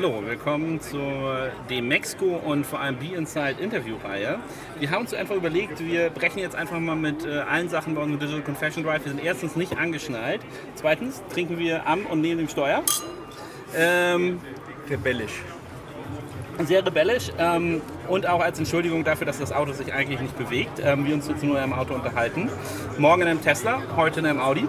Hallo, willkommen zur Demexco und vor allem B-Inside Interviewreihe. Wir haben uns einfach überlegt, wir brechen jetzt einfach mal mit äh, allen Sachen bei unserem Digital Confession Drive. Wir sind erstens nicht angeschnallt. Zweitens trinken wir am und neben dem Steuer. Ähm, Rebellisch. sehr rebellisch ähm, und auch als Entschuldigung dafür, dass das Auto sich eigentlich nicht bewegt. Ähm, wir uns jetzt nur im Auto unterhalten. Morgen in einem Tesla, heute in einem Audi.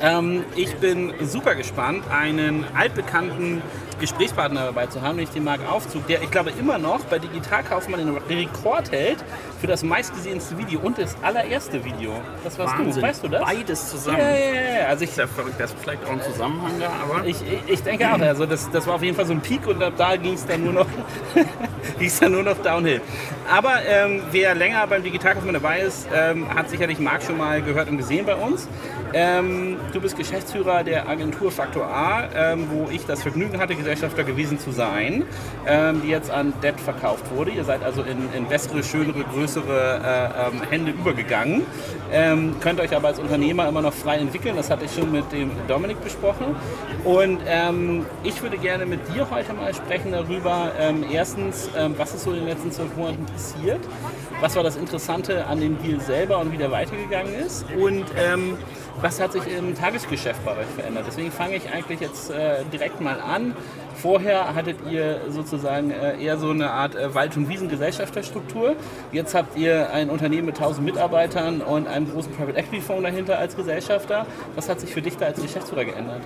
Ähm, ich bin super gespannt, einen altbekannten Gesprächspartner dabei zu haben, nämlich den Marc Aufzug, der ich glaube immer noch bei Digital Kaufmann den Rekord hält für das meistgesehenste Video und das allererste Video. Das warst Wahnsinn. du, weißt du das? Beides zusammen. Ja, ja, ja. Also ich, das ist vielleicht auch ein Zusammenhang da, aber ich, ich, denke auch, also das, das war auf jeden Fall so ein Peak und ab da ging es dann nur noch ging's dann nur noch downhill. Aber ähm, wer länger beim Digitalkaufmann dabei ist, ähm, hat sicherlich Marc schon mal gehört und gesehen bei uns. Ähm, du bist Geschäftsführer der Agentur Faktor A, ähm, wo ich das Vergnügen hatte, Gesellschafter gewesen zu sein, ähm, die jetzt an Debt verkauft wurde. Ihr seid also in, in bessere, schönere, größere äh, ähm, Hände übergegangen. Ähm, könnt euch aber als Unternehmer immer noch frei entwickeln. Das hatte ich schon mit dem Dominik besprochen. Und ähm, ich würde gerne mit dir heute mal sprechen darüber. Ähm, erstens, ähm, was ist so in den letzten zwölf Monaten passiert? Was war das Interessante an dem Deal selber und wie der weitergegangen ist? Und was hat sich im Tagesgeschäft bei euch verändert? Deswegen fange ich eigentlich jetzt äh, direkt mal an. Vorher hattet ihr sozusagen äh, eher so eine Art äh, Wald- und Wiesengesellschafterstruktur. Jetzt habt ihr ein Unternehmen mit 1000 Mitarbeitern und einem großen Private Equity Fonds dahinter als Gesellschafter. Was hat sich für dich da als Geschäftsführer geändert?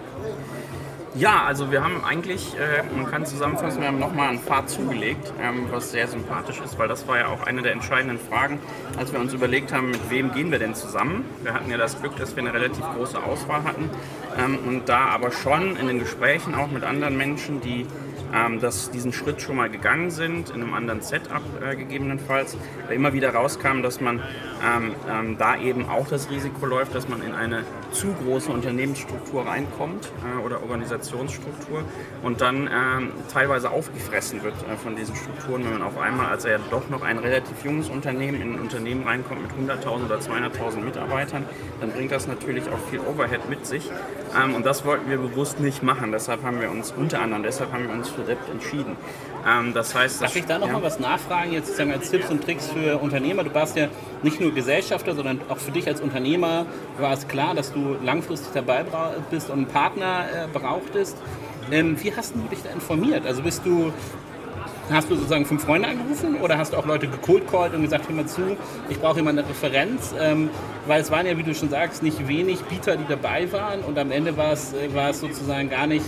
Ja, also wir haben eigentlich, äh, man kann zusammenfassen, wir haben nochmal einen Pfad zugelegt, ähm, was sehr sympathisch ist, weil das war ja auch eine der entscheidenden Fragen, als wir uns überlegt haben, mit wem gehen wir denn zusammen. Wir hatten ja das Glück, dass wir eine relativ große Auswahl hatten ähm, und da aber schon in den Gesprächen auch mit anderen Menschen, die ähm, dass diesen Schritt schon mal gegangen sind, in einem anderen Setup äh, gegebenenfalls, da immer wieder rauskam, dass man ähm, ähm, da eben auch das Risiko läuft, dass man in eine zu große Unternehmensstruktur reinkommt äh, oder Organisationsstruktur und dann ähm, teilweise aufgefressen wird äh, von diesen Strukturen, wenn man auf einmal, als er ja doch noch ein relativ junges Unternehmen in ein Unternehmen reinkommt mit 100.000 oder 200.000 Mitarbeitern, dann bringt das natürlich auch viel Overhead mit sich ähm, und das wollten wir bewusst nicht machen. Deshalb haben wir uns unter anderem, deshalb haben wir uns für Debt entschieden. Ähm, das heißt, Darf ich da noch ja. mal was nachfragen, jetzt sozusagen als Tipps und Tricks für Unternehmer? Du warst ja nicht nur Gesellschafter, sondern auch für dich als Unternehmer war es klar, dass du langfristig dabei bist und einen Partner äh, brauchtest. Ähm, wie hast du dich da informiert? Also bist du, hast du sozusagen fünf Freunde angerufen oder hast du auch Leute gecold called und gesagt, hör mal zu, ich brauche jemand eine Referenz? Ähm, weil es waren ja, wie du schon sagst, nicht wenig Bieter, die dabei waren und am Ende war es, äh, war es sozusagen gar nicht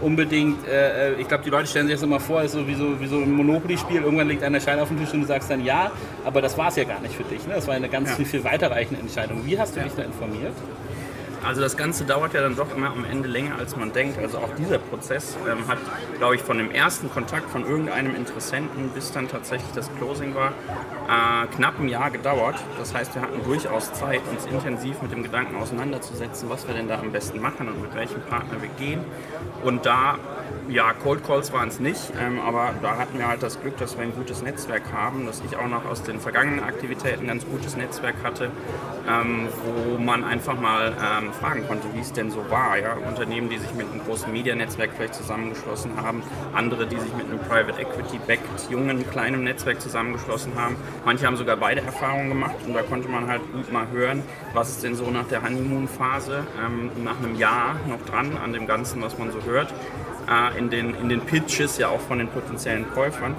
unbedingt, äh, äh, ich glaube, die Leute stellen sich das immer vor, ist so wie so, wie so ein Monopoly-Spiel, irgendwann liegt einer Schein auf dem Tisch und du sagst dann ja, aber das war es ja gar nicht für dich. Ne? Das war eine ganz Ja. viel, viel weiterreichende Entscheidung. Wie hast du dich da informiert? Also das Ganze dauert ja dann doch immer am Ende länger, als man denkt. Also auch dieser Prozess ähm, hat, glaube ich, von dem ersten Kontakt von irgendeinem Interessenten bis dann tatsächlich das Closing war, äh, knapp ein Jahr gedauert. Das heißt, wir hatten durchaus Zeit, uns intensiv mit dem Gedanken auseinanderzusetzen, was wir denn da am besten machen und mit welchem Partner wir gehen. Und da, ja, Cold Calls waren es nicht, ähm, aber da hatten wir halt das Glück, dass wir ein gutes Netzwerk haben, dass ich auch noch aus den vergangenen Aktivitäten ein ganz gutes Netzwerk hatte, ähm, wo man einfach mal ähm, fragen konnte, wie es denn so war. Ja? Unternehmen, die sich mit einem großen Medianetzwerk vielleicht zusammengeschlossen haben, andere, die sich mit einem Private Equity-backed, jungen, kleinen Netzwerk zusammengeschlossen haben. Manche haben sogar beide Erfahrungen gemacht und da konnte man halt gut mal hören, was ist denn so nach der Honeymoon-Phase, ähm, nach einem Jahr noch dran an dem Ganzen, was man so hört, äh, in, den, in den Pitches ja auch von den potenziellen Käufern.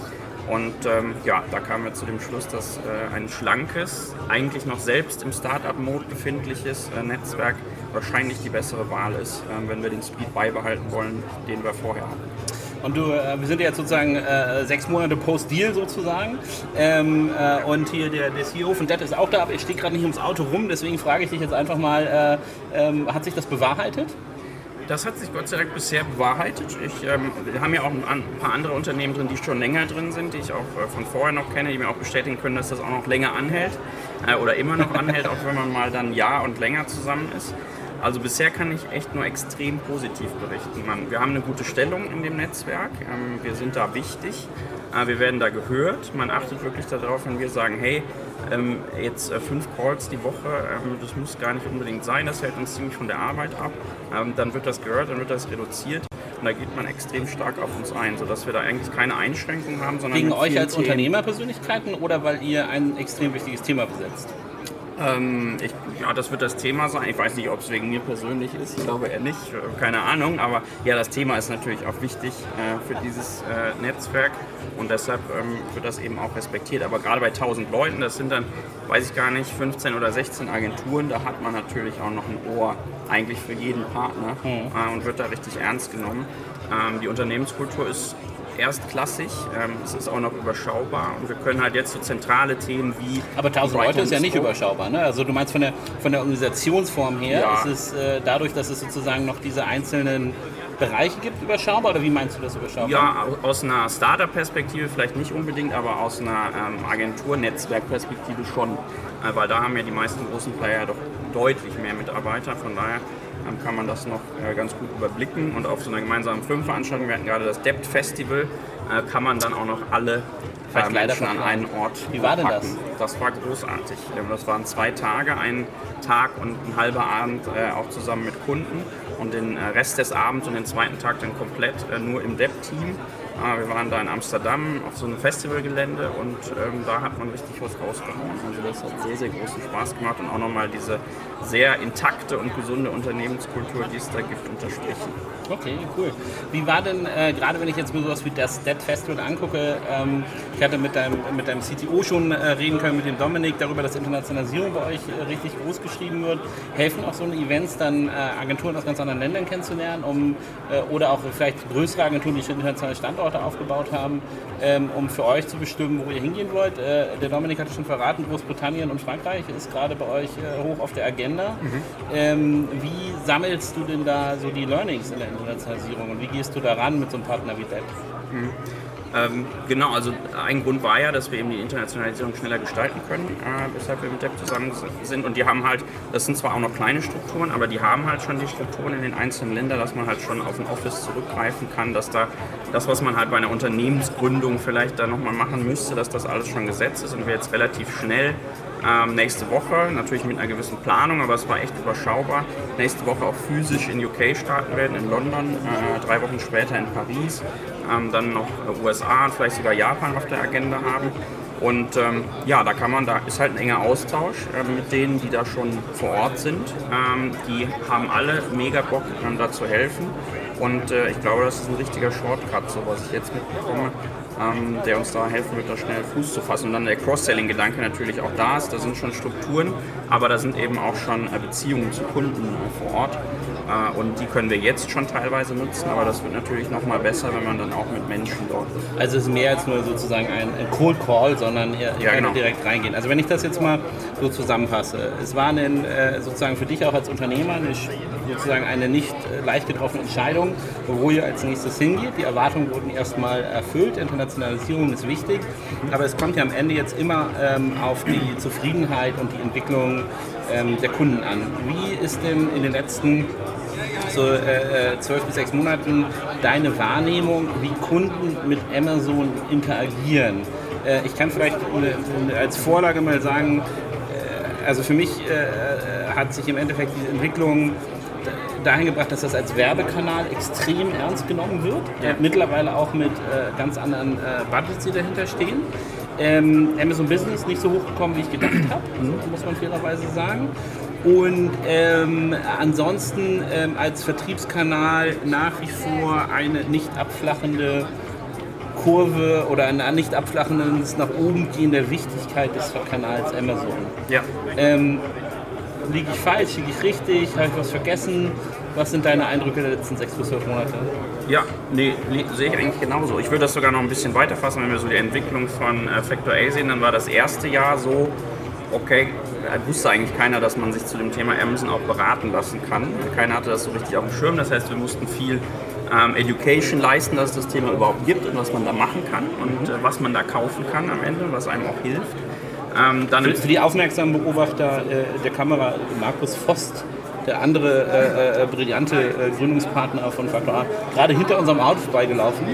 Und ähm, ja, da kamen wir zu dem Schluss, dass äh, ein schlankes, eigentlich noch selbst im Startup-Mode befindliches äh, Netzwerk wahrscheinlich die bessere Wahl ist, ähm, wenn wir den Speed beibehalten wollen, den wir vorher hatten. Und du, äh, wir sind ja jetzt sozusagen äh, sechs Monate post-Deal sozusagen. Ähm, äh, und hier der, der CEO von Debt ist auch da, aber ich stehe gerade nicht ums Auto rum, deswegen frage ich dich jetzt einfach mal, äh, ähm, hat sich das bewahrheitet? Das hat sich Gott sei Dank bisher bewahrheitet. Ich, ähm, wir haben ja auch ein, paar andere Unternehmen drin, die schon länger drin sind, die ich auch äh, von vorher noch kenne, die mir auch bestätigen können, dass das auch noch länger anhält äh, oder immer noch anhält, auch wenn man mal dann Jahr und länger zusammen ist. Also bisher kann ich echt nur extrem positiv berichten. Man, wir haben eine gute Stellung in dem Netzwerk, ähm, wir sind da wichtig, äh, wir werden da gehört. Man achtet wirklich darauf, wenn wir sagen, hey, ähm, jetzt äh, fünf Calls die Woche, ähm, das muss gar nicht unbedingt sein, das hält uns ziemlich von der Arbeit ab. Ähm, dann wird das gehört, dann wird das reduziert. und da geht man extrem stark auf uns ein, sodass wir da eigentlich keine Einschränkungen haben. Sondern Wegen mit euch als Unternehmerpersönlichkeiten oder weil ihr ein extrem wichtiges Thema besetzt? Ähm, ich, ja, das wird das Thema sein. Ich weiß nicht, ob es wegen mir persönlich ist. Ich glaube eher nicht. Äh, Keine Ahnung. Aber ja, das Thema ist natürlich auch wichtig äh, für dieses äh, Netzwerk und deshalb ähm, wird das eben auch respektiert. Aber gerade bei 1000 Leuten, das sind dann, weiß ich gar nicht, 15 oder 16 Agenturen, da hat man natürlich auch noch ein Ohr eigentlich für jeden Partner äh, und wird da richtig ernst genommen. Ähm, die Unternehmenskultur ist erstklassig, ähm, es ist auch noch überschaubar und wir können halt jetzt so zentrale Themen wie Aber 1000 Brighton Leute ist ja nicht überschaubar. Ne? Also du meinst von der, von der Organisationsform her, Ja. ist es äh, dadurch, dass es sozusagen noch diese einzelnen Bereiche gibt, überschaubar? Oder wie meinst du das überschaubar? Ja, au- aus einer Startup-Perspektive vielleicht nicht unbedingt, aber aus einer ähm, Agentur-Netzwerk-Perspektive schon. Äh, weil da haben ja die meisten großen Player doch deutlich mehr Mitarbeiter. Von daher ähm, kann man das noch äh, ganz gut überblicken. Und auf so einer gemeinsamen Firmenveranstaltung, wir hatten gerade das Debt Festival, äh, kann man dann auch noch alle Vielleicht äh, leider Menschen an einen Ort Wie war denn packen. Das war großartig. Das waren zwei Tage, ein Tag und ein halber Abend auch zusammen mit Kunden und den Rest des Abends und den zweiten Tag dann komplett nur im Dev-Team. Äh, Wir waren da in Amsterdam auf so einem Festivalgelände und ähm, da hat man richtig was rausgehauen. Also das hat sehr, sehr großen Spaß gemacht und auch nochmal diese sehr intakte und gesunde Unternehmenskultur, die es da gibt, unterstrichen. Okay, cool. Wie war denn, äh, gerade wenn ich jetzt mir sowas wie das Dead Festival angucke, ähm, ich hatte mit deinem, mit deinem CTO schon äh, reden können, mit dem Dominik, darüber, dass Internationalisierung bei euch äh, richtig groß geschrieben wird. Helfen auch so eine Events dann äh, Agenturen aus ganz anderen Ländern kennenzulernen, um, äh, oder auch vielleicht größere Agenturen, die internationale Standorte aufgebaut haben, ähm, um für euch zu bestimmen, wo ihr hingehen wollt? Äh, der Dominik hatte schon verraten, Großbritannien und Frankreich ist gerade bei euch äh, hoch auf der Agenda. Ähm, wie sammelst du denn da so die Learnings in der Internationalisierung und wie gehst du daran mit so einem Partner wie Depp? Ähm, genau, also ein Grund war ja, dass wir eben die Internationalisierung schneller gestalten können, äh, weshalb wir mit Depp zusammen sind. Und die haben halt, das sind zwar auch noch kleine Strukturen, aber die haben halt schon die Strukturen in den einzelnen Ländern, dass man halt schon auf ein Office zurückgreifen kann, dass da das, was man halt bei einer Unternehmensgründung vielleicht da nochmal machen müsste, dass das alles schon gesetzt ist und wir jetzt relativ schnell ähm, nächste Woche, natürlich mit einer gewissen Planung, aber es war echt überschaubar. Nächste Woche auch physisch in UK starten werden, in London, äh, drei Wochen später in Paris, ähm, dann noch USA und vielleicht sogar Japan auf der Agenda haben. Und ähm, ja, da kann man, da ist halt ein enger Austausch äh, mit denen, die da schon vor Ort sind. Ähm, die haben alle mega Bock, ähm, da zu helfen. Und äh, ich glaube, das ist ein richtiger Shortcut, so was ich jetzt mitbekomme, ähm, der uns da helfen wird, da schnell Fuß zu fassen. Und dann der Cross-Selling-Gedanke natürlich auch da ist. Da sind schon Strukturen, aber da sind eben auch schon äh, Beziehungen zu Kunden äh, vor Ort. Äh, und die können wir jetzt schon teilweise nutzen, aber das wird natürlich noch mal besser, wenn man dann auch mit Menschen dort ist. Also es ist mehr als nur sozusagen ein, Cold Call, sondern ihr, Ja, genau. direkt reingehen. Also wenn ich das jetzt mal so zusammenfasse, es war ein, äh, sozusagen für dich auch als Unternehmer eine, sozusagen eine nicht äh, leicht getroffene Entscheidung, wo ihr als nächstes hingeht. Die Erwartungen wurden erstmal erfüllt, Internationalisierung ist wichtig, aber es kommt ja am Ende jetzt immer ähm, auf die Zufriedenheit und die Entwicklung ähm, der Kunden an. Wie ist denn in den letzten äh, äh, zwölf bis sechs Monaten deine Wahrnehmung, wie Kunden mit Amazon interagieren? Äh, ich kann vielleicht als Vorlage mal sagen, also für mich äh, hat sich im Endeffekt diese Entwicklung dahin gebracht, dass das als Werbekanal extrem ernst genommen wird. Ja. Mittlerweile auch mit äh, ganz anderen äh, Budgets, die dahinter stehen. Ähm, Amazon Business nicht so hochgekommen, wie ich gedacht habe, muss man fairerweise sagen. Und ähm, ansonsten ähm, als Vertriebskanal nach wie vor eine nicht abflachende Kurve oder eine nicht abflachendes nach oben gehende Wichtigkeit des Kanals Amazon. Ja, Ähm, liege ich falsch, liege ich richtig, habe ich was vergessen? Was sind deine Eindrücke der letzten sechs bis zwölf Monate? Ja, nee, nee, sehe ich eigentlich genauso. Ich würde das sogar noch ein bisschen weiter fassen, wenn wir so die Entwicklung von äh, Factor A sehen, dann war das erste Jahr so, okay, wusste eigentlich keiner, dass man sich zu dem Thema Amazon auch beraten lassen kann. Keiner hatte das so richtig auf dem Schirm, das heißt, wir mussten viel ähm, Education leisten, dass es das Thema überhaupt gibt und was man da machen kann und äh, was man da kaufen kann am Ende, was einem auch hilft. Ähm, dann Für die aufmerksamen Beobachter äh, der Kamera, Markus Vost, der andere äh, äh, brillante äh, Gründungspartner von Factor A, gerade hinter unserem Auto vorbeigelaufen.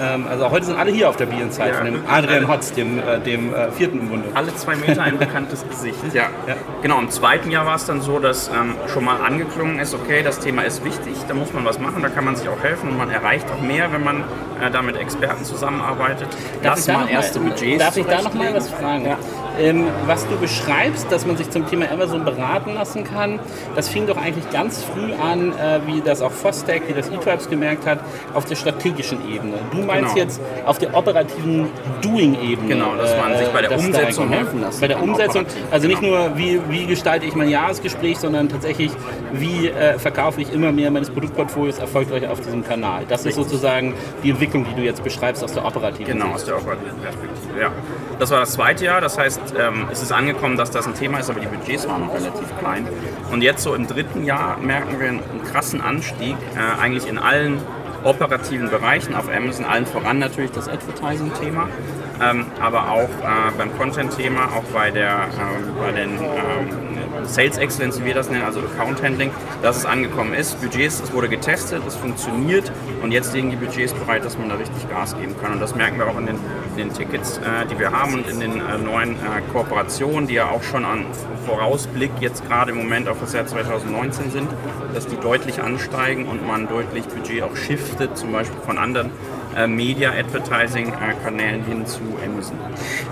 Ähm, also heute sind alle hier auf der Bienzeit Ja, von dem Adrian. Hotz, dem, äh, dem äh, vierten im Bunde. alle zwei Meter ein bekanntes Gesicht. Ja. Ja. Genau, im zweiten Jahr war es dann so, dass ähm, schon mal angeklungen ist, okay, das Thema ist wichtig, da muss man was machen, da kann man sich auch helfen und man erreicht auch mehr, wenn man äh, da mit Experten zusammenarbeitet. Lass da mal erste mal, Budgets Darf ich da noch mal zurechtlegen. was fragen? Ähm, was du beschreibst, dass man sich zum Thema Amazon beraten lassen kann, das fing doch eigentlich ganz früh an, äh, wie das auch Fostec, wie das eTribes gemerkt hat, auf der strategischen Ebene. Du meinst Genau. jetzt auf der operativen Doing-Ebene. Genau, dass man sich bei der da Umsetzung eigentlich- helfen lassen Bei der Umsetzung, also nicht genau. nur, wie, wie gestalte ich mein Jahresgespräch, sondern tatsächlich, wie äh, verkaufe ich immer mehr meines Produktportfolios erfolgreich auf diesem Kanal. Das ist sozusagen die Entwicklung, die du jetzt beschreibst aus der operativen Genau, Sicht. aus der operativen Perspektive, ja. Das war das zweite Jahr, das heißt, ähm, es ist angekommen, dass das ein Thema ist, aber die Budgets waren noch relativ klein. Und jetzt so im dritten Jahr merken wir einen krassen Anstieg, äh, eigentlich in allen operativen Bereichen auf Amazon, allen voran natürlich das Advertising-Thema, ähm, aber auch äh, beim Content-Thema, auch bei, der, ähm, bei den ähm, Sales Excellence, wie wir das nennen, also Account Handling, dass es angekommen ist. Budgets, es wurde getestet, es funktioniert und jetzt liegen die Budgets bereit, dass man da richtig Gas geben kann. Und das merken wir auch in den, den Tickets, äh, die wir haben und in den äh, neuen äh, Kooperationen, die ja auch schon an Vorausblick jetzt gerade im Moment auf das Jahr 2019 sind, dass die deutlich ansteigen und man deutlich Budget auch shiftet, zum Beispiel von anderen äh, Media-Advertising-Kanälen hin zu Amazon.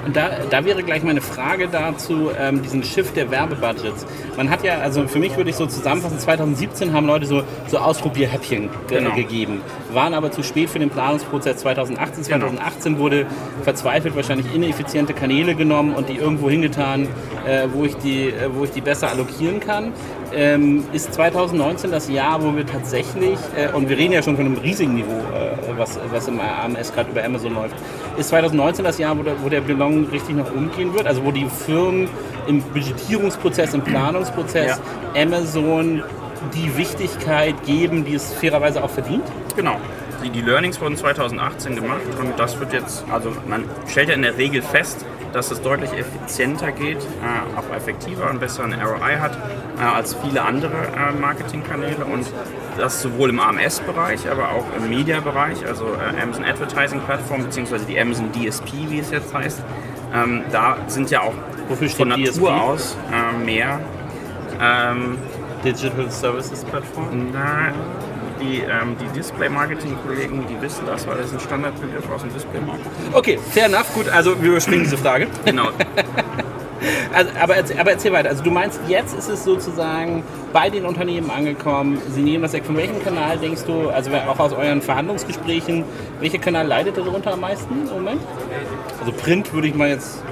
Und da, da wäre gleich meine Frage dazu, ähm, diesen Shift der Werbebudgets. Man hat ja, also für mich würde ich so zusammenfassen, 2017 haben Leute so, so Ausprobierhäppchen ge Genau. gegeben, waren aber zu spät für den Planungsprozess 2018. Genau. 2018 wurde verzweifelt wahrscheinlich ineffiziente Kanäle genommen und die irgendwo hingetan, äh, wo, ich die, äh, wo ich die besser allokieren kann. Ähm, ist 2019 das Jahr, wo wir tatsächlich, äh, und wir reden ja schon von einem riesigen Niveau, äh, was, was im AMS gerade über Amazon läuft, ist 2019 das Jahr, wo der, wo der Ballon richtig nach oben gehen wird? Also wo die Firmen im Budgetierungsprozess, im Planungsprozess Amazon die Wichtigkeit geben, die es fairerweise auch verdient? Genau. Die, die Learnings wurden 2018 gemacht und das wird jetzt, also man stellt ja in der Regel fest, dass es deutlich effizienter geht, äh, auch effektiver und besseren ROI hat äh, als viele andere äh, Marketingkanäle und das sowohl im AMS-Bereich, aber auch im Media-Bereich, also äh, Amazon Advertising Plattform beziehungsweise die Amazon DSP, wie es jetzt heißt. Ähm, da sind ja auch Wofür von Natur DSP? aus äh, mehr ähm, Digital Services Plattform? na, die, ähm, die Display-Marketing-Kollegen, die wissen das, weil das ist ein Standardbegriff aus dem Display-Marketing. Okay, fair enough, gut, also wir überspringen diese Frage. Genau. Also, aber, erzähl, aber erzähl weiter. Also du meinst, jetzt ist es sozusagen bei den Unternehmen angekommen. Sie nehmen das weg. Von welchem Kanal denkst du, also auch aus euren Verhandlungsgesprächen, welcher Kanal leidet darunter am meisten im Moment? Also Print würde ich mal jetzt.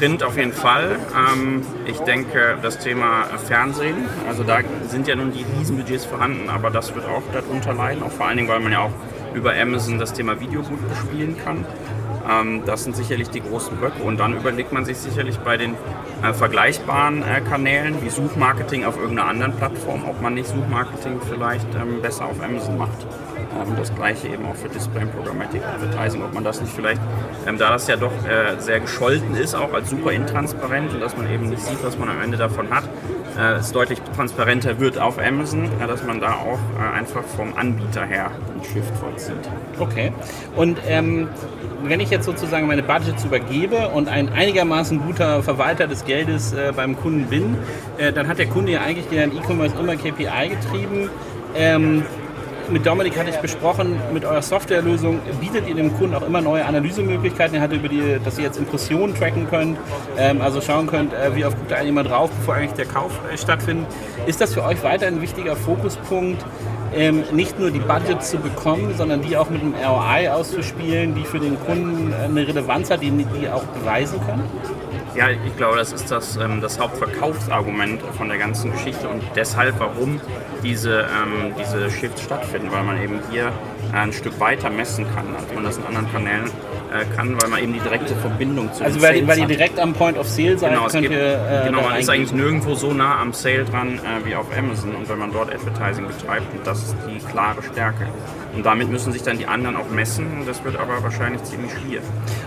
Print auf jeden Fall. Ähm, ich denke, das Thema Fernsehen, also da sind ja nun die Riesenbudgets vorhanden, aber das wird auch darunter leiden, auch vor allen Dingen, weil man ja auch über Amazon das Thema Video gut bespielen kann. Ähm, das sind sicherlich die großen Blöcke. Und dann überlegt man sich sicherlich bei den äh, vergleichbaren äh, Kanälen wie Suchmarketing auf irgendeiner anderen Plattform, ob man nicht Suchmarketing vielleicht ähm, besser auf Amazon macht. Ähm, das gleiche eben auch für Display und Programmatic Advertising, ob man das nicht vielleicht, ähm, da das ja doch äh, sehr gescholten ist, auch als super intransparent und dass man eben nicht sieht, was man am Ende davon hat, äh, es deutlich transparenter wird auf Amazon, äh, dass man da auch äh, einfach vom Anbieter her einen Shift vollzieht. Okay. Und ähm, wenn ich jetzt sozusagen meine Budgets übergebe und ein einigermaßen guter Verwalter des Geldes äh, beim Kunden bin, äh, dann hat der Kunde ja eigentlich den E-Commerce immer KPI getrieben. Ähm, mit Dominik hatte ich besprochen, mit eurer Softwarelösung bietet ihr dem Kunden auch immer neue Analysemöglichkeiten. Er hatte über die, dass ihr jetzt Impressionen tracken könnt, ähm, also schauen könnt, äh, wie oft guckt da jemand drauf, bevor eigentlich der Kauf äh, stattfindet. Ist das für euch weiter ein wichtiger Fokuspunkt, ähm, nicht nur die Budgets zu bekommen, sondern die auch mit einem ROI auszuspielen, die für den Kunden äh, eine Relevanz hat, die die auch beweisen können? Ja, ich glaube, das ist das, ähm, das Hauptverkaufsargument von der ganzen Geschichte und deshalb, warum diese, ähm, diese Shifts stattfinden, weil man eben hier ein Stück weiter messen kann, als man das in anderen Kanälen äh, kann, weil man eben die direkte Verbindung zu Also weil, Sales weil ihr direkt am Point of Sale seid, Genau, könnt gibt, ihr äh, genau man ist eigentlich nirgendwo so nah am Sale dran äh, wie auf Amazon und wenn man dort Advertising betreibt, und das ist die klare Stärke. Und damit müssen sich dann die anderen auch messen und das wird aber wahrscheinlich ziemlich schwierig.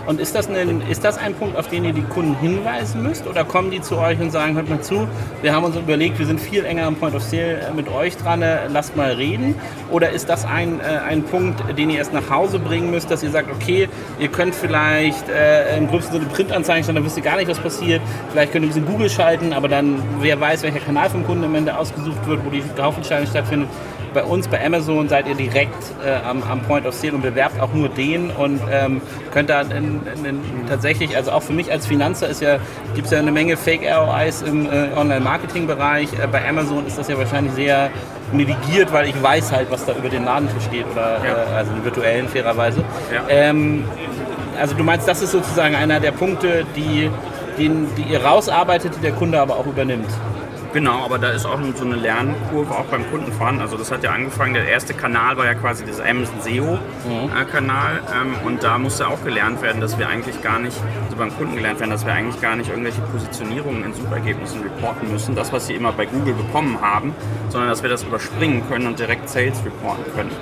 Und ist das, ein, ist das ein Punkt, auf den ihr die Kunden hinweisen müsst? Oder kommen die zu euch und sagen, hört mal zu, wir haben uns überlegt, wir sind viel enger am Point of Sale äh, mit euch dran, äh, lasst mal reden? Oder ist das ein, äh, ein Punkt, den ihr erst nach Hause bringen müsst, dass ihr sagt, okay, ihr könnt vielleicht äh, im gröbsten Sinne Printanzeigen stellen, dann wisst ihr gar nicht, was passiert. Vielleicht könnt ihr ein bisschen Google schalten, aber dann, wer weiß, welcher Kanal vom Kunden am Ende ausgesucht wird, wo die Kaufentscheidung stattfindet. Bei uns, bei Amazon, seid ihr direkt äh, am, am Point of Sale und bewerbt auch nur den und ähm, könnt da tatsächlich, also auch für mich als Finanzer ja, gibt es ja eine Menge Fake ROIs im äh, Online-Marketing-Bereich. Äh, bei Amazon ist das ja wahrscheinlich sehr negiert, weil ich weiß halt, was da über den Laden steht oder äh, also den virtuellen fairerweise. Ähm, also du meinst, das ist sozusagen einer der Punkte, die, den, die ihr rausarbeitet, die der Kunde aber auch übernimmt. Genau, aber da ist auch so eine Lernkurve auch beim Kunden vorhanden. Also das hat ja angefangen, der erste Kanal war ja quasi das Amazon SEO-Kanal ähm, und da musste auch gelernt werden, dass wir eigentlich gar nicht, also beim Kunden gelernt werden, dass wir eigentlich gar nicht irgendwelche Positionierungen in Suchergebnissen reporten müssen, das, was sie immer bei Google bekommen haben, sondern dass wir das überspringen können und direkt Sales reporten können.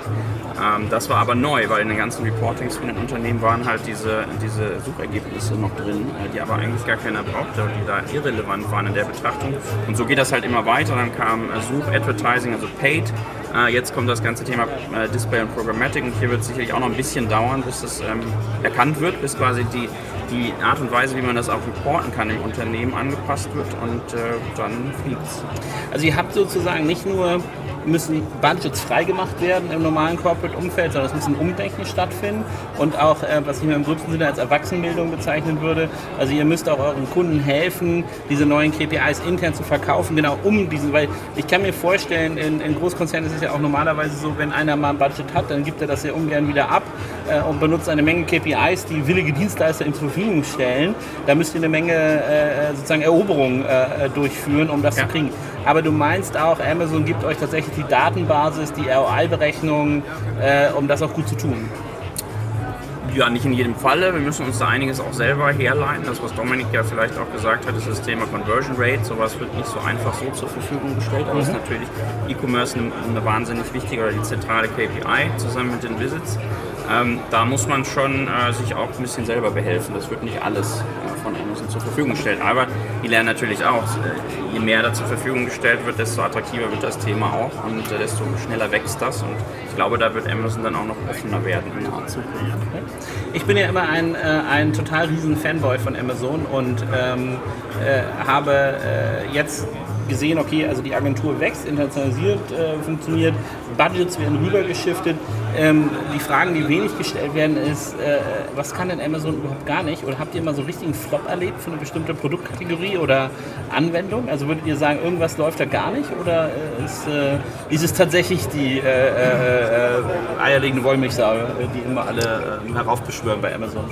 Ähm, das war aber neu, weil in den ganzen Reportings von den Unternehmen waren halt diese, diese Suchergebnisse noch drin, äh, die aber eigentlich gar keiner brauchte, die da irrelevant waren in der Betrachtung. Und so geht das halt immer weiter. Dann kam äh, Such-Advertising, also Paid. Äh, jetzt kommt das ganze Thema Display und Programmatic und hier wird es sicherlich auch noch ein bisschen dauern, bis das ähm, erkannt wird, bis quasi die, die Art und Weise, wie man das auch reporten kann im Unternehmen angepasst wird und äh, dann fliegt's. Also ihr habt sozusagen nicht nur müssen Budgets freigemacht werden im normalen Corporate-Umfeld, sondern es muss ein Umdenken stattfinden. Und auch, äh, was ich mir im gröbsten Sinne als Erwachsenenbildung bezeichnen würde, also ihr müsst auch euren Kunden helfen, diese neuen KPIs intern zu verkaufen, genau um diesen, weil ich kann mir vorstellen, in, in Großkonzernen ist es ja auch normalerweise so, wenn einer mal ein Budget hat, dann gibt er das sehr ungern wieder ab äh, und benutzt eine Menge KPIs, die willige Dienstleister ihm zur Verfügung stellen. Da müsst ihr eine Menge äh, sozusagen Eroberungen äh, durchführen, um das Ja. zu kriegen. Aber du meinst auch, Amazon gibt euch tatsächlich die Datenbasis, die ROI-Berechnung, äh, um das auch gut zu tun. Ja, nicht in jedem Falle. Wir müssen uns da einiges auch selber herleiten. Das, was Dominik ja vielleicht auch gesagt hat, ist das Thema Conversion Rate. Sowas wird nicht so einfach so zur Verfügung gestellt. Aber es ist natürlich E-Commerce eine, eine wahnsinnig wichtige oder die zentrale KPI zusammen mit den Visits. Ähm, da muss man schon äh, sich auch ein bisschen selber behelfen. Das wird nicht alles äh, von Amazon zur Verfügung gestellt. Aber die lernen natürlich auch, äh, je mehr da zur Verfügung gestellt wird, desto attraktiver wird das Thema auch und äh, desto schneller wächst das. Und ich glaube, da wird Amazon dann auch noch offener werden in naher. Ich bin ja immer ein, äh, ein total riesen Fanboy von Amazon und ähm, äh, habe jetzt gesehen, okay, also die Agentur wächst, internationalisiert, funktioniert, Budgets werden rübergeschiftet. Ähm, die Fragen, die wenig gestellt werden, ist, äh, was kann denn Amazon überhaupt gar nicht? Oder habt ihr mal so richtigen Flop erlebt für eine bestimmte Produktkategorie oder Anwendung? Also würdet ihr sagen, irgendwas läuft da gar nicht? Oder äh, ist, äh, ist es tatsächlich die äh, äh, äh, eierlegende Wollmilchsau, die immer alle heraufbeschwören bei Amazon?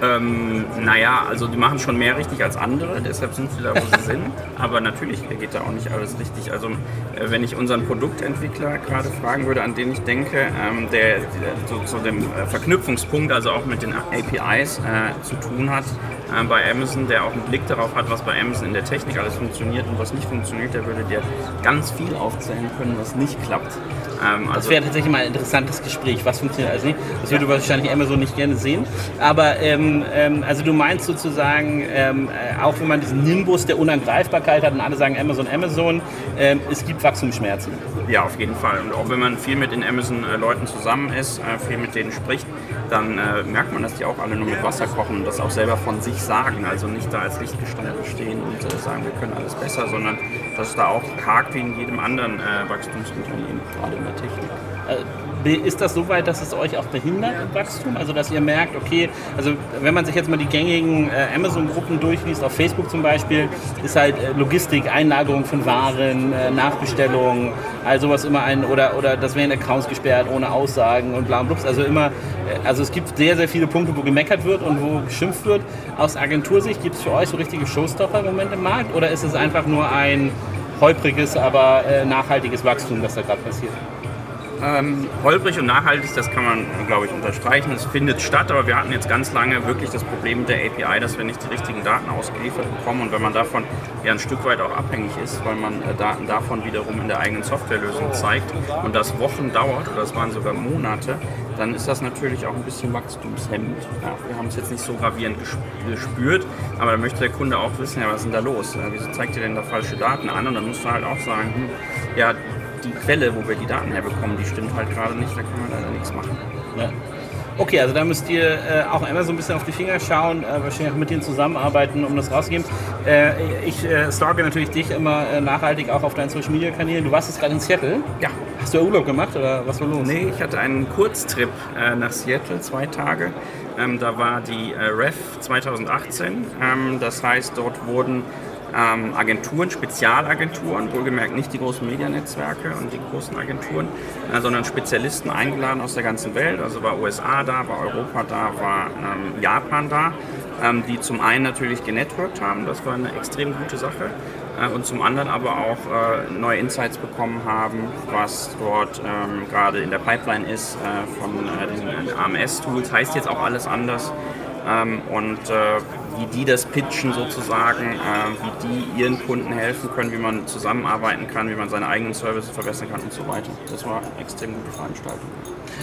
Ähm, naja, also die machen schon mehr richtig als andere, deshalb sind sie da, wo sie sind. Aber natürlich geht da auch nicht alles richtig. Also äh, wenn ich unseren Produktentwickler gerade fragen würde, an den ich denke, ähm, der, der so, so dem äh, Verknüpfungspunkt, also auch mit den APIs äh, zu tun hat, äh, bei Amazon, der auch einen Blick darauf hat, was bei Amazon in der Technik alles funktioniert und was nicht funktioniert, der würde dir ganz viel aufzählen können, was nicht klappt. Ähm, Das also wäre tatsächlich mal ein interessantes Gespräch. Was funktioniert also nicht? Das würde wahrscheinlich Amazon nicht gerne sehen. Aber ähm, ähm, also du meinst sozusagen, ähm, äh, auch wenn man diesen Nimbus der Unangreifbarkeit hat und alle sagen Amazon, Amazon, ähm, es gibt Wachstumsschmerzen. Ja, auf jeden Fall. Und auch wenn man viel mit den Amazon-Leuten zusammen ist, äh, viel mit denen spricht, dann äh, merkt man, dass die auch alle nur mit Wasser kochen und das auch selber von sich sagen. Also nicht da als Lichtgestalt stehen und äh, sagen, wir können alles besser, sondern dass es da auch hakt wie in jedem anderen äh, Wachstumsunternehmen, gerade in der Technik. Ist das so weit, dass es euch auch behindert im Wachstum? Also dass ihr merkt, okay, also wenn man sich jetzt mal die gängigen äh, Amazon-Gruppen durchliest, auf Facebook zum Beispiel, ist halt äh, Logistik, Einlagerung von Waren, äh, Nachbestellung, all sowas immer ein, oder, oder das werden Accounts gesperrt ohne Aussagen und bla und blubs. Also immer, äh, also es gibt sehr, sehr viele Punkte, wo gemeckert wird und wo geschimpft wird. Aus Agentursicht gibt es für euch so richtige Showstopper im Moment im Markt oder ist es einfach nur ein holpriges, aber äh, nachhaltiges Wachstum, das da gerade passiert? Ähm, holprig und nachhaltig, das kann man, glaube ich, unterstreichen. Es findet statt, aber wir hatten jetzt ganz lange wirklich das Problem mit der API, dass wir nicht die richtigen Daten ausgeliefert bekommen und wenn man davon ja ein Stück weit auch abhängig ist, weil man äh, Daten davon wiederum in der eigenen Softwarelösung zeigt und das Wochen dauert oder es waren sogar Monate, dann ist das natürlich auch ein bisschen wachstumshemmend. Ja, wir haben es jetzt nicht so gravierend gespürt, aber da möchte der Kunde auch wissen, ja, was ist denn da los? Wieso zeigt ihr denn da falsche Daten an? Und dann musst du halt auch sagen, hm, ja, die Quelle, wo wir die Daten herbekommen, die stimmt halt gerade nicht, da kann man leider nichts machen. Ja. Okay, also da müsst ihr äh, auch einmal so ein bisschen auf die Finger schauen, äh, wahrscheinlich auch mit denen zusammenarbeiten, um das rauszugeben. Äh, ich äh, stalke natürlich dich immer äh, nachhaltig auch auf deinen Social Media Kanälen. Du warst jetzt gerade in Seattle. Ja. Hast du Urlaub gemacht oder was war los? Nee, ich hatte einen Kurztrip äh, nach Seattle, zwei Tage. Ähm, da war die REF 2018. Ähm, das heißt, dort wurden ähm, Agenturen, Spezialagenturen, wohlgemerkt nicht die großen Medianetzwerke und die großen Agenturen, äh, sondern Spezialisten eingeladen aus der ganzen Welt. Also war USA da, war Europa da, war ähm, Japan da, ähm, die zum einen natürlich genetworked haben, das war eine extrem gute Sache. Äh, und zum anderen aber auch äh, neue Insights bekommen haben, was dort ähm, gerade in der Pipeline ist äh, von äh, diesen AMS-Tools. Heißt jetzt auch alles anders. Ähm, und äh, wie die das pitchen sozusagen, äh, wie die ihren Kunden helfen können, wie man zusammenarbeiten kann, wie man seine eigenen Services verbessern kann und so weiter. Das war eine extrem gute Veranstaltung.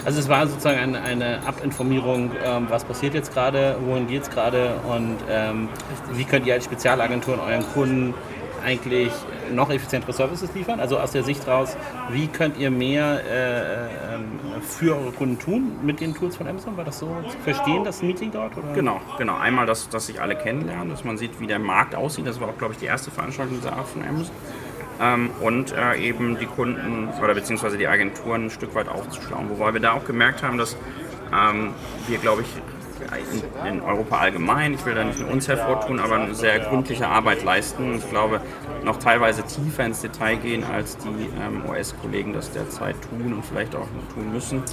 Also es war sozusagen eine, eine Abinformierung, ähm, was passiert jetzt gerade, wohin geht es gerade und ähm, wie könnt ihr als Spezialagentur euren Kunden eigentlich noch effizientere Services liefern? Also aus der Sicht raus, wie könnt ihr mehr äh, ähm, für eure Kunden tun mit den Tools von Amazon? War das so zu verstehen, das Meeting dort? Oder? Genau, genau. Einmal, dass, dass sich alle kennenlernen, dass man sieht, wie der Markt aussieht. Das war auch, glaube ich, die erste Veranstaltung dieser Art von Amazon. Ähm, und äh, eben die Kunden oder beziehungsweise die Agenturen ein Stück weit aufzuschlauen. Wobei wir da auch gemerkt haben, dass ähm, wir, glaube ich, in, Europa allgemein, ich will da nicht nur uns hervortun, aber eine sehr gründliche Arbeit leisten. Ich glaube, noch teilweise tiefer ins Detail gehen, als die ähm, US-Kollegen das derzeit tun und vielleicht auch tun müssen.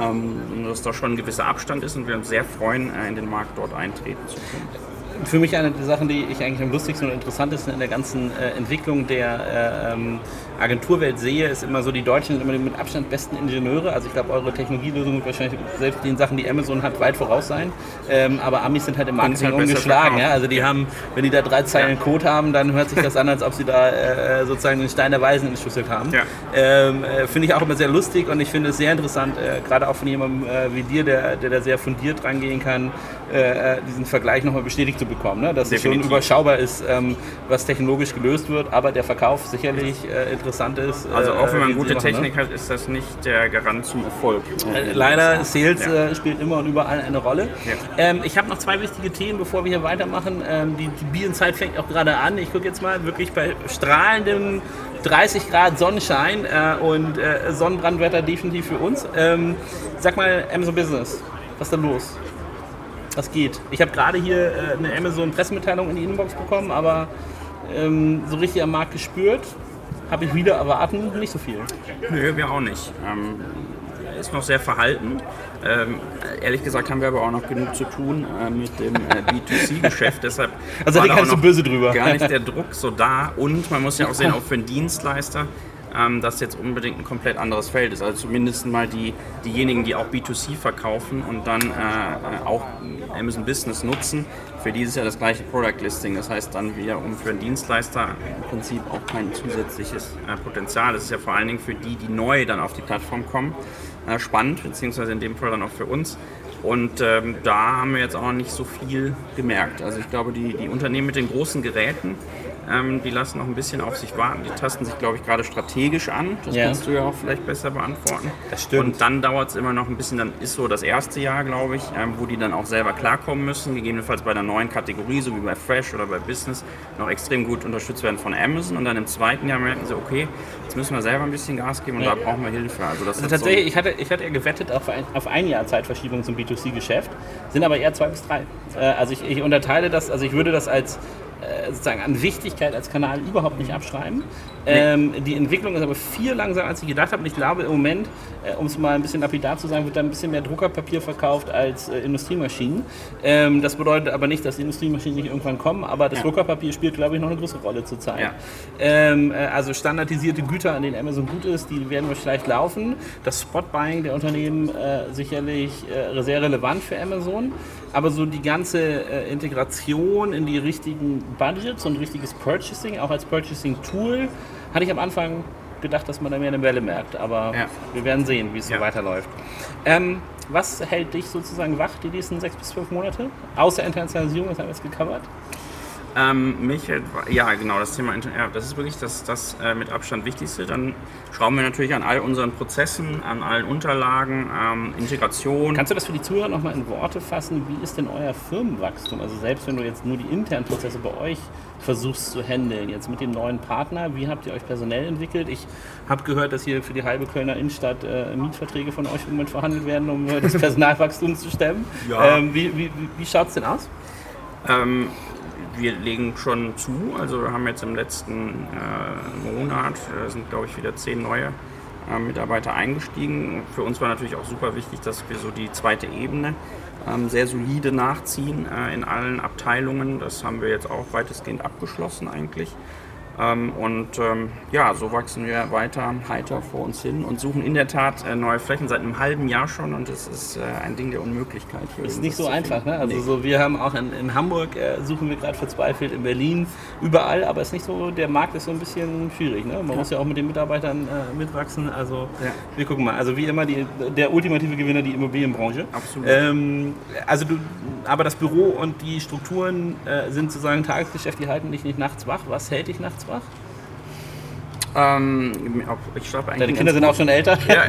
Ähm, dass da schon ein gewisser Abstand ist und wir uns sehr freuen, äh, in den Markt dort eintreten zu können für mich eine der Sachen, die ich eigentlich am lustigsten und interessantesten in der ganzen äh, Entwicklung der äh, ähm, Agenturwelt sehe, ist immer so, die Deutschen sind immer die mit Abstand besten Ingenieure. Also ich glaube, eure Technologielösung wird wahrscheinlich selbst den Sachen, die Amazon hat, weit voraus sein. Ähm, aber Amis sind halt im Marketing halt ungeschlagen. Ja? Also die haben, wenn die da drei Zeilen ja. Code haben, dann hört sich das an, als ob sie da äh, sozusagen den Stein der Weisen entschlüsselt haben. Ja. Ähm, äh, finde ich auch immer sehr lustig und ich finde es sehr interessant, äh, gerade auch von jemandem äh, wie dir, der, der da sehr fundiert rangehen kann, äh, äh, diesen Vergleich nochmal bestätigt zu bekommen. Ne? Dass Definitiv. es schon überschaubar ist, ähm, was technologisch gelöst wird, aber der Verkauf sicherlich interessant interessant ist. Also auch wenn man äh, gute machen, Technik ne? hat, ist das nicht der Garant zum Erfolg. Äh, leider, Sales ja. Äh, spielt immer und überall eine Rolle. Ja. Ähm, ich habe noch zwei wichtige Themen, bevor wir hier weitermachen. Ähm, die, die Bienzeit fängt auch gerade an. Ich gucke jetzt mal wirklich bei strahlendem 30 Grad Sonnenschein äh, und äh, Sonnenbrandwetter definitiv für uns. Ähm, sag mal, Amazon Business, was ist da los? Was geht? Ich habe gerade hier äh, eine Amazon-Pressemitteilung in die Inbox bekommen, aber ähm, so richtig am Markt gespürt habe ich wieder erwarten nicht so viel. Nö, wir auch nicht. Ähm, ist noch sehr verhalten. Ähm, ehrlich gesagt haben wir aber auch noch genug zu tun äh, mit dem äh, B2C-Geschäft. Deshalb also war da auch böse drüber. gar nicht der Druck so da. Und man muss ja auch sehen, auch für einen Dienstleister ähm, das jetzt unbedingt ein komplett anderes Feld ist. Also zumindest mal die, diejenigen, die auch B2C verkaufen und dann äh, äh, auch Amazon Business nutzen, für die ist ja das gleiche Product Listing. Das heißt dann wiederum für einen Dienstleister im Prinzip auch kein zusätzliches äh, Potenzial. Das ist ja vor allen Dingen für die, die neu dann auf die Plattform kommen, äh, spannend, beziehungsweise in dem Fall dann auch für uns. Und ähm, da haben wir jetzt auch noch nicht so viel gemerkt. Also ich glaube, die, die Unternehmen mit den großen Geräten, ähm, die lassen noch ein bisschen auf sich warten. Die tasten sich, glaube ich, gerade strategisch an. Das ja. kannst du ja auch vielleicht besser beantworten. Das stimmt. Und dann dauert es immer noch ein bisschen. Dann ist so das erste Jahr, glaube ich, ähm, wo die dann auch selber klarkommen müssen. Gegebenenfalls bei einer neuen Kategorie, so wie bei Fresh oder bei Business, noch extrem gut unterstützt werden von Amazon. Und dann im zweiten Jahr merken sie, okay, jetzt müssen wir selber ein bisschen Gas geben und ja. da brauchen wir Hilfe. Also, das also tatsächlich, so ich, hatte, ich hatte ja gewettet auf ein, auf ein Jahr Zeitverschiebung zum B2C-Geschäft, sind aber eher zwei bis drei. Äh, also ich, ich unterteile das, also ich würde das als sozusagen an Wichtigkeit als Kanal überhaupt nicht abschreiben. Ähm, die Entwicklung ist aber viel langsamer, als ich gedacht habe. Und ich glaube, im Moment, äh, um es mal ein bisschen lapidar zu sagen, wird da ein bisschen mehr Druckerpapier verkauft als äh, Industriemaschinen. Ähm, das bedeutet aber nicht, dass die Industriemaschinen nicht irgendwann kommen, aber das ja. Druckerpapier spielt, glaube ich, noch eine größere Rolle zurzeit. Ja. Ähm, äh, also standardisierte Güter, an denen Amazon gut ist, die werden vielleicht laufen. Das Spot-Buying der Unternehmen äh, sicherlich äh, sehr relevant für Amazon. Aber so die ganze äh, Integration in die richtigen Budgets und richtiges Purchasing, auch als Purchasing-Tool, hatte ich am Anfang gedacht, dass man da mehr eine Welle merkt. Aber ja. wir werden sehen, wie es ja. so weiterläuft. Ähm, was hält dich sozusagen wach die nächsten sechs bis zwölf Monate? Außer Internationalisierung, das haben wir jetzt gecovert. Ähm, mich hält, ja genau, das Thema Internet, das ist wirklich das, das äh, mit Abstand Wichtigste. Dann schrauben wir natürlich an all unseren Prozessen, an allen Unterlagen, ähm, Integration. Kannst du das für die Zuhörer nochmal in Worte fassen? Wie ist denn euer Firmenwachstum? Also selbst wenn du jetzt nur die internen Prozesse bei euch versuchst zu handeln, jetzt mit dem neuen Partner, wie habt ihr euch personell entwickelt? Ich habe gehört, dass hier für die halbe Kölner Innenstadt äh, Mietverträge von euch im Moment verhandelt werden, um äh, das Personalwachstum zu stemmen. Ja. Ähm, wie wie, wie schaut es denn aus? Wir legen schon zu. Also wir haben jetzt im letzten äh, Monat, äh, sind glaube ich wieder zehn neue äh, Mitarbeiter eingestiegen. Für uns war natürlich auch super wichtig, dass wir so die zweite Ebene ähm, sehr solide nachziehen äh, in allen Abteilungen. Das haben wir jetzt auch weitestgehend abgeschlossen eigentlich. Ähm, und ähm, ja, so wachsen wir weiter heiter vor uns hin und suchen in der Tat äh, neue Flächen seit einem halben Jahr schon und es ist äh, ein Ding der Unmöglichkeit. Hier ist nicht so einfach, ne? Also nee. so, wir haben auch in, in Hamburg äh, suchen wir gerade verzweifelt, in Berlin, überall, aber es ist nicht so, der Markt ist so ein bisschen schwierig. Ne? Man ja. muss ja auch mit den Mitarbeitern äh, mitwachsen. Also ja. wir gucken mal. Also wie immer die, der ultimative Gewinner die Immobilienbranche. Absolut. Ähm, also du, aber das Büro und die Strukturen äh, sind sozusagen Tagesgeschäft, die halten dich nicht nachts wach. Was hält dich nachts wach? Ähm, ich schlafe eigentlich. Deine Kinder sind auch schon älter? Ja,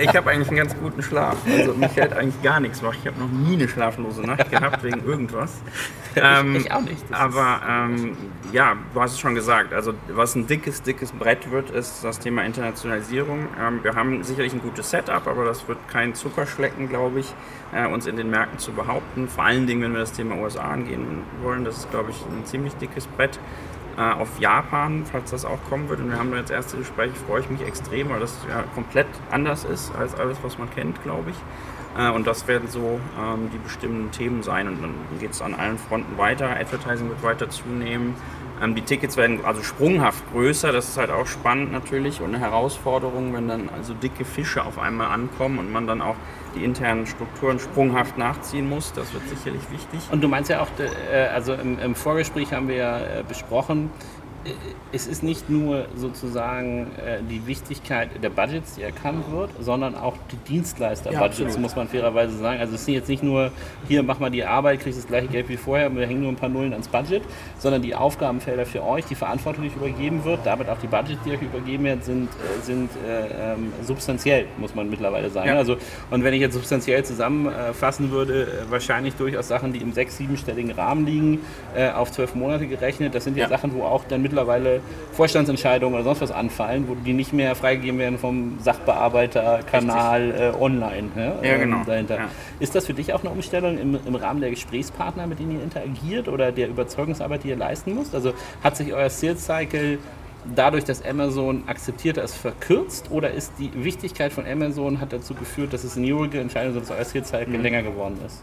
ich habe eigentlich einen ganz guten Schlaf. Also mich hält eigentlich gar nichts wach. Ich habe noch nie eine schlaflose Nacht gehabt wegen irgendwas. Ähm, ich, ich, auch nicht. Das aber ähm, ja, du hast es schon gesagt. Also was ein dickes, dickes Brett wird, ist das Thema Internationalisierung. Ähm, wir haben sicherlich ein gutes Setup, aber das wird kein Zuckerschlecken, glaube ich, äh, uns in den Märkten zu behaupten. Vor allen Dingen, wenn wir das Thema USA angehen wollen. Das ist, glaube ich, ein ziemlich dickes Brett auf Japan, falls das auch kommen wird. Und wir haben da jetzt erste Gespräche, freue ich mich extrem, weil das ja komplett anders ist als alles, was man kennt, glaube ich. Äh, und das werden so ähm, die bestimmten Themen sein. Und dann geht es an allen Fronten weiter. Advertising wird weiter zunehmen. Ähm, die Tickets werden also sprunghaft größer. Das ist halt auch spannend natürlich und eine Herausforderung, wenn dann also dicke Fische auf einmal ankommen und man dann auch die internen Strukturen sprunghaft nachziehen muss. Das wird sicherlich wichtig. Und du meinst ja auch, äh, also im, Vorgespräch haben wir ja äh, besprochen, es ist nicht nur sozusagen äh, die Wichtigkeit der Budgets, die erkannt wird, sondern auch die Dienstleister-Budgets, ja, muss man fairerweise sagen. Also es ist jetzt nicht nur, hier mach mal die Arbeit, kriegst das gleiche Geld wie vorher, wir hängen nur ein paar Nullen ans Budget, sondern die Aufgabenfelder für euch, die Verantwortung, die euch übergeben wird, damit auch die Budgets, die euch übergeben werden, sind, äh, sind äh, ähm, substanziell, muss man mittlerweile sagen. Ja. Also, und wenn ich jetzt substanziell zusammenfassen würde, äh, wahrscheinlich durchaus Sachen, die im sechs-, siebenstelligen Rahmen liegen, äh, auf zwölf Monate gerechnet, das sind ja, ja Sachen, wo auch dann mit mittlerweile Vorstandsentscheidungen oder sonst was anfallen, wo die nicht mehr freigegeben werden vom Sachbearbeiterkanal äh, online. Ja, ja genau. Ähm, dahinter. Ja. Ist das für dich auch eine Umstellung im, im Rahmen der Gesprächspartner, mit denen ihr interagiert oder der Überzeugungsarbeit, die ihr leisten müsst? Also hat sich euer Sales Cycle dadurch, dass Amazon akzeptiert ist, verkürzt oder ist die Wichtigkeit von Amazon hat dazu geführt, dass es eine jurige Entscheidung, dass euer Sales Cycle mhm. länger geworden ist?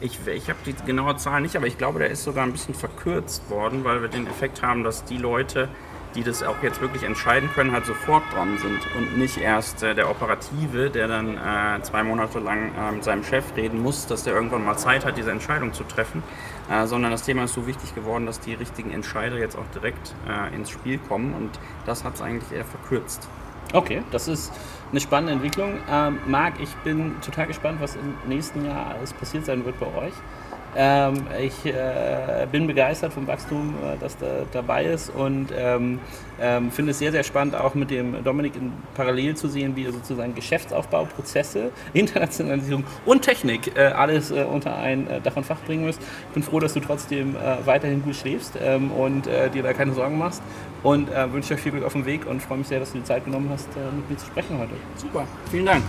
Ich, ich habe die genaue Zahl nicht, aber ich glaube, der ist sogar ein bisschen verkürzt worden, weil wir den Effekt haben, dass die Leute, die das auch jetzt wirklich entscheiden können, halt sofort dran sind und nicht erst äh, der Operative, der dann äh, zwei Monate lang äh, mit seinem Chef reden muss, dass der irgendwann mal Zeit hat, diese Entscheidung zu treffen, äh, sondern das Thema ist so wichtig geworden, dass die richtigen Entscheider jetzt auch direkt äh, ins Spiel kommen und das hat es eigentlich eher verkürzt. Okay, das ist eine spannende Entwicklung. Ähm, Marc, ich bin total gespannt, was im nächsten Jahr alles passiert sein wird bei euch. Ähm, ich äh, bin begeistert vom Wachstum, äh, das da dabei ist und ähm, ähm, finde es sehr, sehr spannend, auch mit dem Dominik in parallel zu sehen, wie er sozusagen Geschäftsaufbau, Prozesse, Internationalisierung und Technik äh, alles äh, unter ein äh, Dach und Fach bringen müsst. Ich bin froh, dass du trotzdem äh, weiterhin gut schläfst ähm, und dir da keine Sorgen machst und wünsche euch viel Glück auf dem Weg und freue mich sehr, dass du die Zeit genommen hast, mit mir zu sprechen heute. Super, vielen Dank.